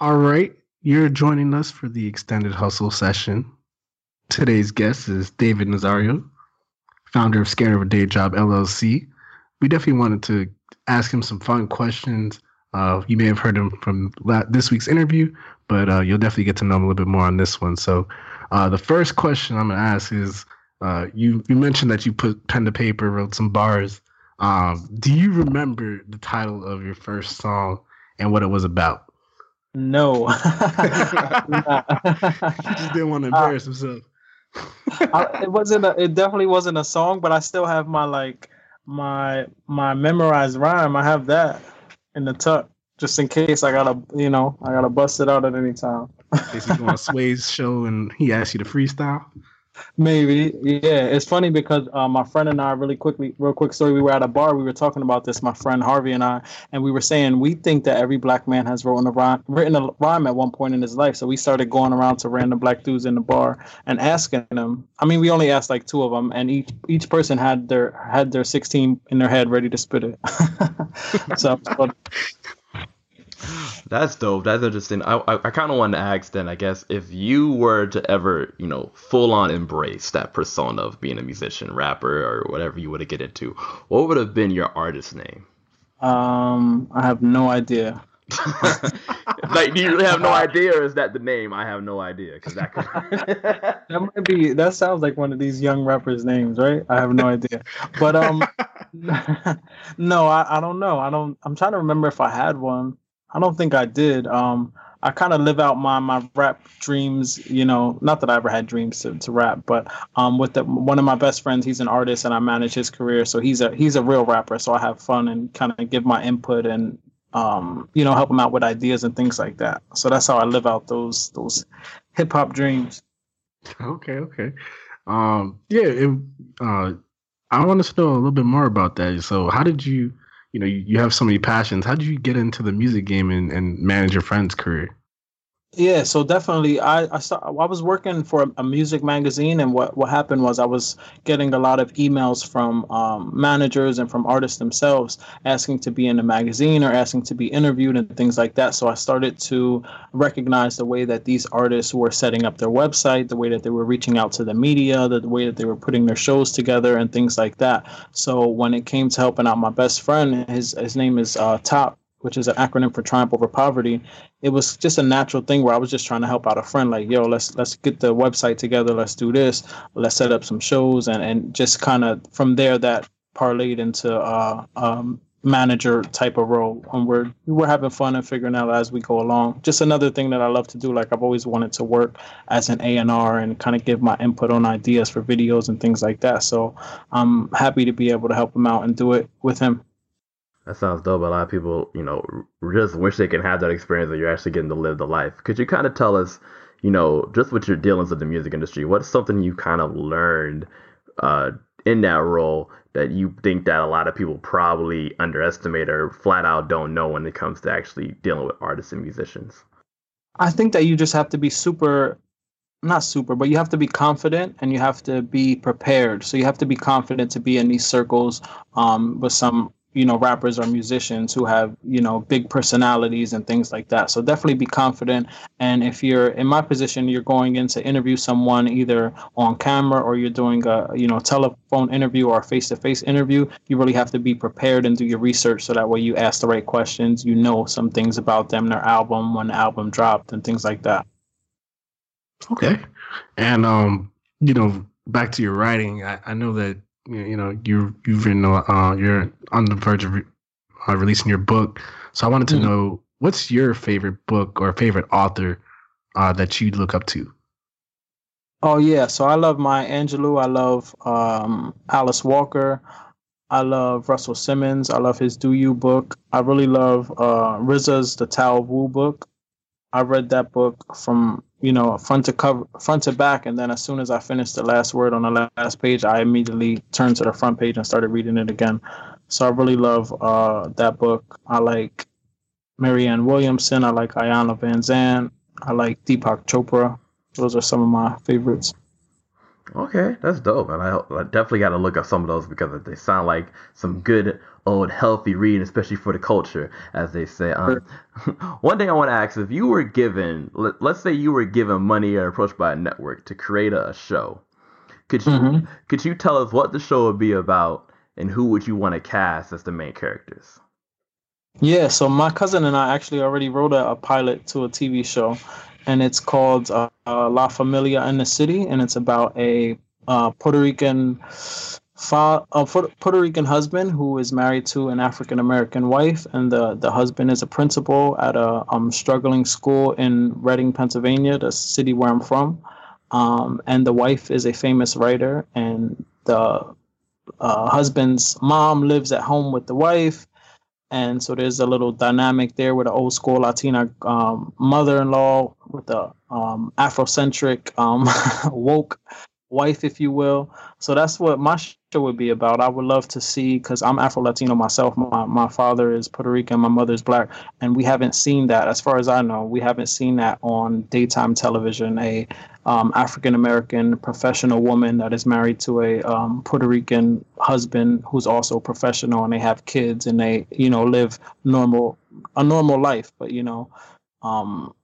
All right, you're joining us for the extended hustle session. Today's guest is David Nazario, founder of Scared of a Day Job LLC. We definitely wanted to ask him some fun questions. Uh, you may have heard him from la- this week's interview, but uh, you'll definitely get to know him a little bit more on this one. So, uh, the first question I'm going to ask is uh, you, you mentioned that you put pen to paper, wrote some bars. Um, do you remember the title of your first song and what it was about? No. he just didn't want to Uh, embarrass himself. I, it wasn't. A, it definitely wasn't a song, but I still have my like my my memorized rhyme. I have that in the tuck, just in case I gotta, you know, I gotta bust it out at any time. In case you go on Sway's show and he asks you to freestyle. Maybe, yeah. It's funny because uh, my friend and I, really quickly, real quick story. We were at a bar. We were talking about this. My friend Harvey and I, and we were saying we think that every black man has written a rhyme, written a rhyme at one point in his life. So we started going around to random black dudes in the bar and asking them. I mean, we only asked like two of them, and each each person had their had their sixteen in their head ready to spit it. so, That's dope. That's interesting. I I, I kind of wanted to ask then. I guess if you were to ever, you know, full on embrace that persona of being a musician, rapper, or whatever you would have get into, what would have been your artist name? um, I have no idea. like, do you really have no idea, or is that the name? I have no idea because that could. That might be. That sounds like one of these young rappers' names, right? I have no idea. But um, no, I, I don't know. I don't. I'm trying to remember if I had one. I don't think I did. Um, I kind of live out my my rap dreams. You know, not that I ever had dreams to, to rap, but um, with the, one of my best friends, he's an artist, and I manage his career. So he's a he's a real rapper. So I have fun and kind of give my input and um, you know, help him out with ideas and things like that. So that's how I live out those those hip hop dreams. Okay, okay. Um, yeah, it, uh, I want to know a little bit more about that. So, how did you, you know, you, you have so many passions. How did you get into the music game and, and manage your friend's career? Yeah, so definitely, I I, saw, I was working for a, a music magazine, and what what happened was I was getting a lot of emails from um, managers and from artists themselves asking to be in the magazine or asking to be interviewed and things like that. So I started to recognize the way that these artists were setting up their website, the way that they were reaching out to the media, the, the way that they were putting their shows together, and things like that. So when it came to helping out my best friend, his his name is uh, Top which is an acronym for Triumph Over Poverty, it was just a natural thing where I was just trying to help out a friend, like, yo, let's let's get the website together, let's do this, let's set up some shows, and and just kind of from there that parlayed into uh, um, manager type of role, and we're we're having fun and figuring out as we go along. Just another thing that I love to do, like I've always wanted to work as an A and R and kind of give my input on ideas for videos and things like that. So I'm happy to be able to help him out and do it with him. That sounds dope. A lot of people, you know, just wish they can have that experience that you're actually getting to live the life. Could you kind of tell us, you know, just with your dealings with the music industry, what's something you kind of learned uh, in that role that you think that a lot of people probably underestimate or flat out don't know when it comes to actually dealing with artists and musicians? I think that you just have to be super, not super, but you have to be confident and you have to be prepared. So you have to be confident to be in these circles um, with some, you know, rappers or musicians who have, you know, big personalities and things like that. So definitely be confident. And if you're in my position, you're going in to interview someone either on camera or you're doing a, you know, telephone interview or face to face interview, you really have to be prepared and do your research so that way you ask the right questions, you know some things about them, their album, when the album dropped, and things like that. Okay. And um, you know, back to your writing, I, I know that you you know you you've written uh you're on the verge of re- uh, releasing your book. So I wanted to Mhm. know what's your favorite book or favorite author uh, that you look up to. Oh yeah, so I love Maya Angelou. I love um, Alice Walker. I love Russell Simmons. I love his Do You book. I really love uh, RZA's The Tao of Wu book. I read that book from you know front to cover, front to back, and then as soon as I finished the last word on the last page, I immediately turned to the front page and started reading it again. So I really love uh, that book. I like Marianne Williamson. I like Iyanla Van Vanzant. I like Deepak Chopra. Those are some of my favorites. Okay, that's dope, and I, I definitely got to look up some of those because they sound like some good old healthy reading, especially for the culture, as they say. Um, one thing I want to ask: if you were given, let, us say you were given money or approached by a network to create a, a show, could you mm-hmm. could you tell us what the show would be about and who would you want to cast as the main characters? Yeah, so my cousin and I actually already wrote a, a pilot to a TV show and it's called uh, La Familia in the City, and it's about a uh, Puerto Rican fa- a Puerto Rican husband who is married to an African American wife, and the the husband is a principal at a um, struggling school in Reading, Pennsylvania, the city where I'm from, um, and the wife is a famous writer, and the uh, husband's mom lives at home with the wife and so there's a little dynamic there with an old school Latina um, mother-in-law with a um, Afrocentric um, woke wife, if you will. So that's what my show would be about. I would love to see because I'm Afro Latino myself. My my father is Puerto Rican, my mother's black, and we haven't seen that, as far as I know, we haven't seen that on daytime television. A um, African American professional woman that is married to a um, Puerto Rican husband who's also professional, and they have kids, and they you know live normal a normal life, but you know. Um,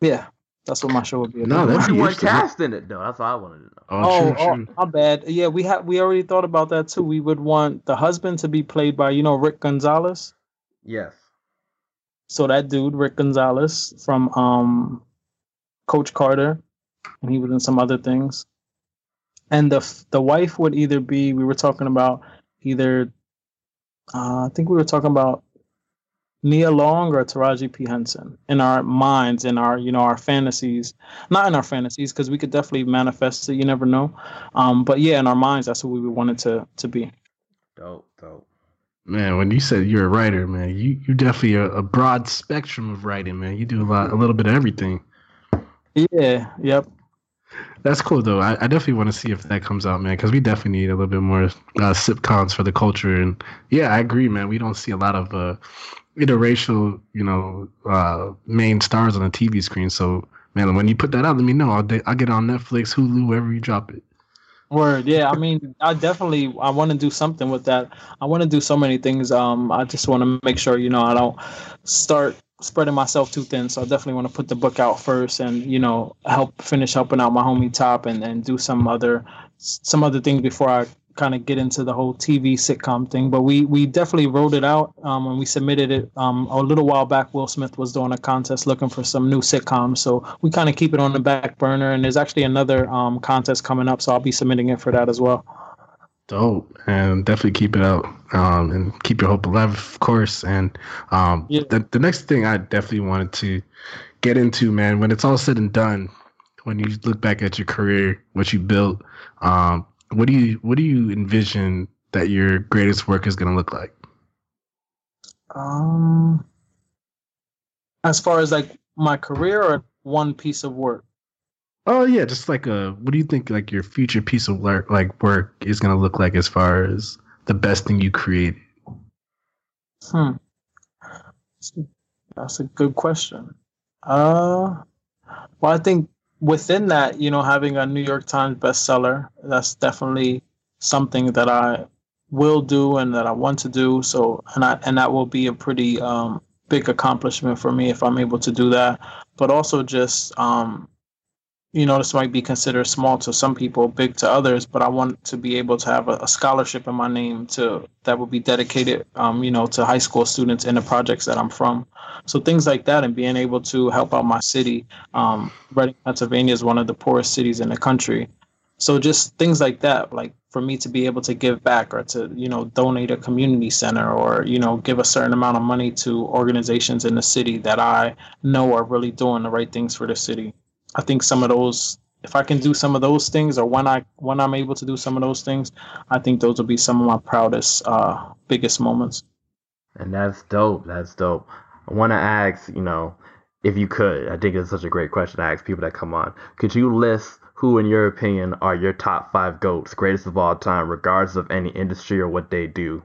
yeah, that's what my show would be. About. No, that's you weren't casting it though. That's what I wanted to know. Oh, oh, true, oh my bad. Yeah, we had we already thought about that too. We would want the husband to be played by you know Rick Gonzalez. Yes. So that dude, Rick Gonzalez from um, Coach Carter, and he was in some other things. And the the wife would either be we were talking about either uh, I think we were talking about Nia Long or Taraji P Henson in our minds, in our you know our fantasies, not in our fantasies because we could definitely manifest it. You never know, um, but yeah, in our minds, that's what we wanted to to be. Dope, dope. Man, when you said you're a writer, man, you you definitely a, a broad spectrum of writing, man. You do a lot, a little bit of everything. Yeah. Yep. That's cool though. I, I definitely want to see if that comes out, man, because we definitely need a little bit more uh, sitcoms for the culture. And yeah, I agree, man. We don't see a lot of uh, interracial, you know, uh, main stars on the TV screen. So, man, when you put that out, let me know. I'll, I'll get on Netflix, Hulu, wherever you drop it. Word, yeah. I mean, I definitely I want to do something with that. I want to do so many things. Um, I just want to make sure you know I don't start spreading myself too thin. So I definitely want to put the book out first, and you know help finish helping out my homie Top, and and do some other some other things before I kind of get into the whole TV sitcom thing, but we we definitely wrote it out um, and we submitted it um, a little while back. Will Smith was doing a contest looking for some new sitcoms, so we kind of keep it on the back burner. And there's actually another um, contest coming up, so I'll be submitting it for that as well. Dope, and definitely keep it out um, and keep your hope alive, of course. And um, yeah. the the next thing I definitely wanted to get into, man, when it's all said and done, when you look back at your career, what you built, um, what do you what do you envision that your greatest work is going to look like? Um, as far as like my career or one piece of work. Oh yeah, just like a. What do you think like your future piece of work like work is going to look like as far as the best thing you created? Hmm. That's a good question. Uh, well, I think within that, you know, having a New York Times bestseller, that's definitely something that I will do and that I want to do. So, and I and that will be a pretty um, big accomplishment for me if I'm able to do that. But also just um, you know, this might be considered small to some people, big to others, but I want to be able to have a, a scholarship in my name to that would be dedicated, um, you know, to high school students in the projects that I'm from. So things like that, and being able to help out my city. Um, Reading, Pennsylvania is one of the poorest cities in the country. So just things like that, like for me to be able to give back or to you know donate a community center or you know give a certain amount of money to organizations in the city that I know are really doing the right things for the city. I think some of those if I can do some of those things or when I when I'm able to do some of those things, I think those will be some of my proudest uh biggest moments. And that's dope. That's dope. I want to ask, you know, if you could, I think it's such a great question to ask people that come on. Could you list who, in your opinion, are your top five goats, greatest of all time, regardless of any industry or what they do?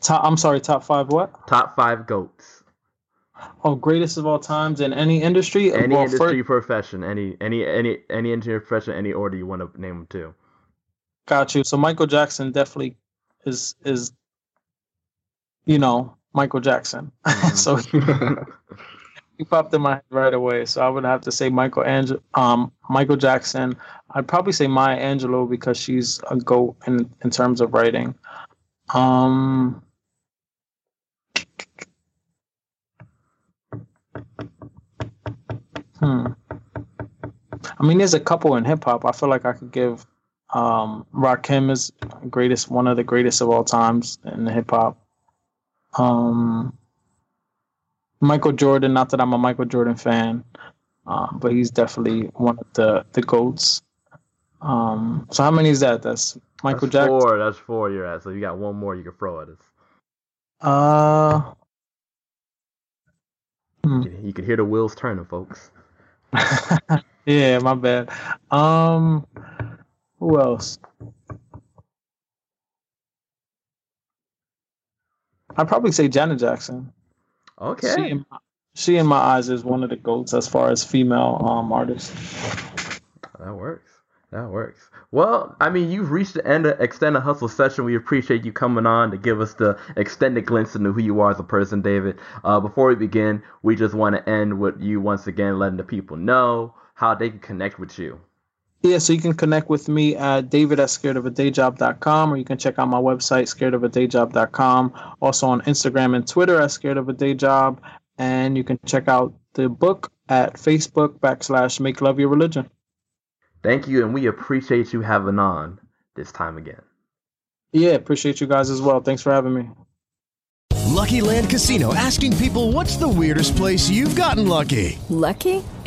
Top, I'm sorry, top five what? Top five goats. Oh, greatest of all times in any industry. Any Well, industry, fir- profession, any any any any industry, profession, any order you want to name them to. got you. So Michael Jackson definitely is is, you know, Michael Jackson. so he popped in my head right away. So I would have to say Michael Angel, um, Michael Jackson. I'd probably say Maya Angelou because she's a goat in in terms of writing. Um, hmm. I mean, there's a couple in hip hop. I feel like I could give um, Rakim is greatest, one of the greatest of all times in the hip hop. Um, Michael Jordan. Not that I'm a Michael Jordan fan, uh, but he's definitely one of the the goats. Um, so how many is that? That's Michael That's Jackson. Four. That's four. You're at. So you got one more you can throw at us. Uh, hmm. You can hear the wheels turning, folks. yeah, my bad. Um, who else? I'd probably say Janet Jackson. Okay. She in, my, she in my eyes is one of the goats as far as female um artists. That works. That works. Well, I mean, you've reached the end of extended hustle session. We appreciate you coming on to give us the extended glimpse into who you are as a person, David. Uh, before we begin, we just want to end with you once again letting the people know how they can connect with you. Yeah, so you can connect with me at david at scaredofadayjob.com or you can check out my website, scaredofadayjob.com. Also on Instagram and Twitter at Scared of a Day Job. And you can check out the book at Facebook backslash Make Love Your Religion. Thank you, and we appreciate you having on this time again. Yeah, appreciate you guys as well. Thanks for having me. Lucky Land Casino asking people what's the weirdest place you've gotten lucky? Lucky?